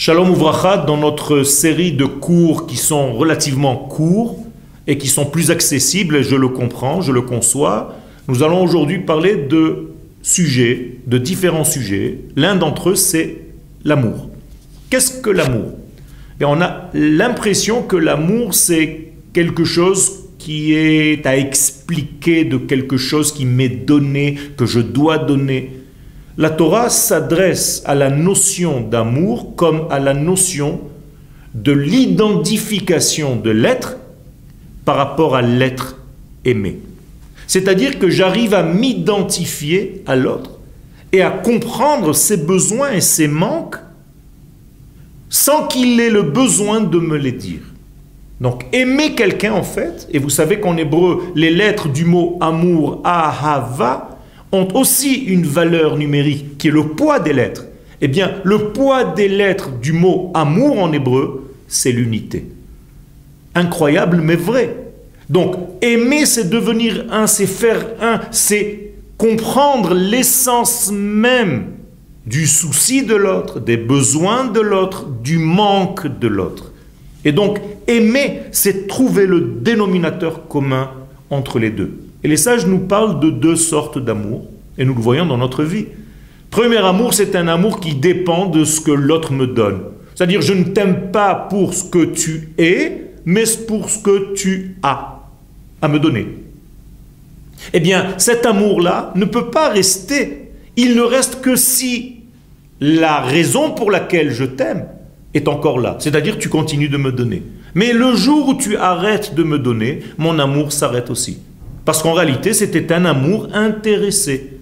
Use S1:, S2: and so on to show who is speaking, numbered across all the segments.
S1: Shalom Ouvracha, dans notre série de cours qui sont relativement courts et qui sont plus accessibles, je le comprends, je le conçois, nous allons aujourd'hui parler de sujets, de différents sujets. L'un d'entre eux, c'est l'amour. Qu'est-ce que l'amour? Et on a l'impression que l'amour, c'est quelque chose qui est à expliquer de quelque chose qui m'est donné, que je dois donner. La Torah s'adresse à la notion d'amour comme à la notion de l'identification de l'être par rapport à l'être aimé. C'est-à-dire que j'arrive à m'identifier à l'autre et à comprendre ses besoins et ses manques sans qu'il ait le besoin de me les dire. Donc aimer quelqu'un en fait, et vous savez qu'en hébreu, les lettres du mot amour, ahava, ont aussi une valeur numérique qui est le poids des lettres. Eh bien, le poids des lettres du mot amour en hébreu, c'est l'unité. Incroyable mais vrai. Donc, aimer, c'est devenir un, c'est faire un, c'est comprendre l'essence même du souci de l'autre, des besoins de l'autre, du manque de l'autre. Et donc, aimer, c'est trouver le dénominateur commun entre les deux. Et les sages nous parlent de deux sortes d'amour, et nous le voyons dans notre vie. Premier amour, c'est un amour qui dépend de ce que l'autre me donne. C'est-à-dire, je ne t'aime pas pour ce que tu es, mais pour ce que tu as à me donner. Eh bien, cet amour-là ne peut pas rester. Il ne reste que si la raison pour laquelle je t'aime est encore là. C'est-à-dire, tu continues de me donner. Mais le jour où tu arrêtes de me donner, mon amour s'arrête aussi. Parce qu'en réalité, c'était un amour intéressé.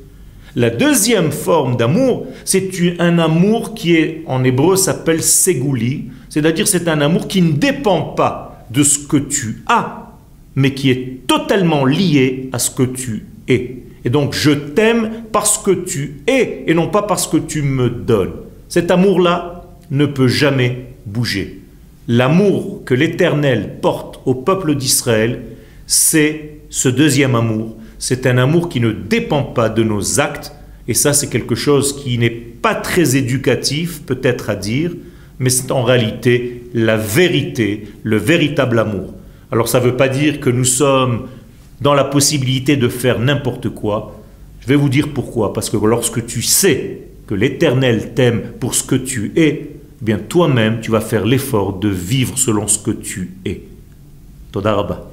S1: La deuxième forme d'amour, c'est un amour qui est en hébreu s'appelle ségouli, c'est-à-dire c'est un amour qui ne dépend pas de ce que tu as, mais qui est totalement lié à ce que tu es. Et donc je t'aime parce que tu es et non pas parce que tu me donnes. Cet amour-là ne peut jamais bouger. L'amour que l'Éternel porte au peuple d'Israël, c'est ce deuxième amour, c'est un amour qui ne dépend pas de nos actes, et ça c'est quelque chose qui n'est pas très éducatif peut-être à dire, mais c'est en réalité la vérité, le véritable amour. Alors ça ne veut pas dire que nous sommes dans la possibilité de faire n'importe quoi. Je vais vous dire pourquoi. Parce que lorsque tu sais que l'Éternel t'aime pour ce que tu es, eh bien toi-même tu vas faire l'effort de vivre selon ce que tu es. Todarabah.